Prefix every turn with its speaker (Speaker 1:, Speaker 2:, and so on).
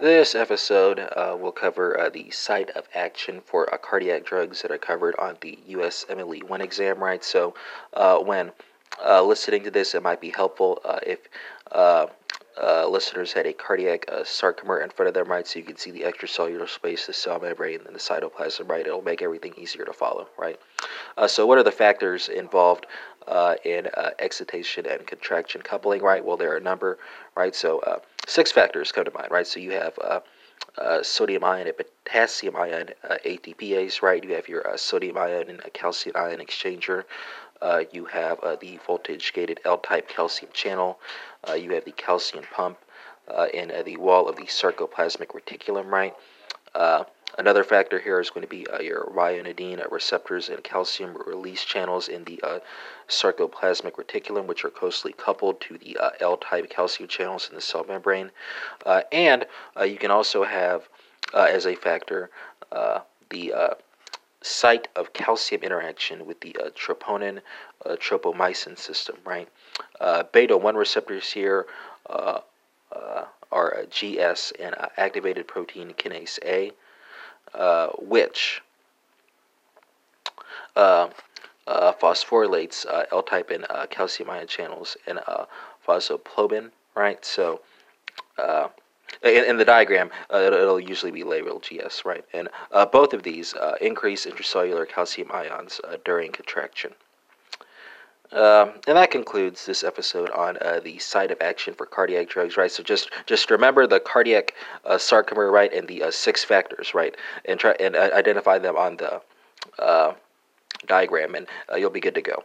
Speaker 1: This episode uh, will cover uh, the site of action for uh, cardiac drugs that are covered on the USMLE 1 exam, right? So, uh, when uh, listening to this, it might be helpful uh, listeners had a cardiac sarcomere in front of them, right? So you can see the extracellular space, the cell membrane, and the cytoplasm, right? It'll make everything easier to follow, right? so, what are the factors involved in excitation and contraction coupling, right? Well, there are a number, right? So, six factors come to mind, right? So you have uh, uh, sodium ion and potassium ion uh, ATPase, right? You have your uh, sodium ion and calcium ion exchanger. Uh, you have uh, the voltage gated L type calcium channel. you have the calcium pump in the wall of the sarcoplasmic reticulum, right? Another factor here is going to be uh, your ryanodine receptors and calcium release channels in the uh, sarcoplasmic reticulum, which are closely coupled to the uh, L type calcium channels in the cell membrane. Uh, and uh, you can also have, uh, as a factor, the site of calcium interaction with the troponin tropomyosin system, right? beta 1 receptors here. are GS and activated protein kinase A uh, which uh, uh, phosphorylates uh, L-type and uh, calcium ion channels and uh, phospholamban, right? So in, in, the diagram, it'll, it'll, usually be labeled GS, right? And both of these increase intracellular calcium ions during contraction. Um, and that concludes this episode on uh, the site of action for cardiac drugs, right? So just just remember the cardiac uh, right, and the uh, six factors, right, and try and uh, identify them on the uh, diagram, and uh, you'll be good to go.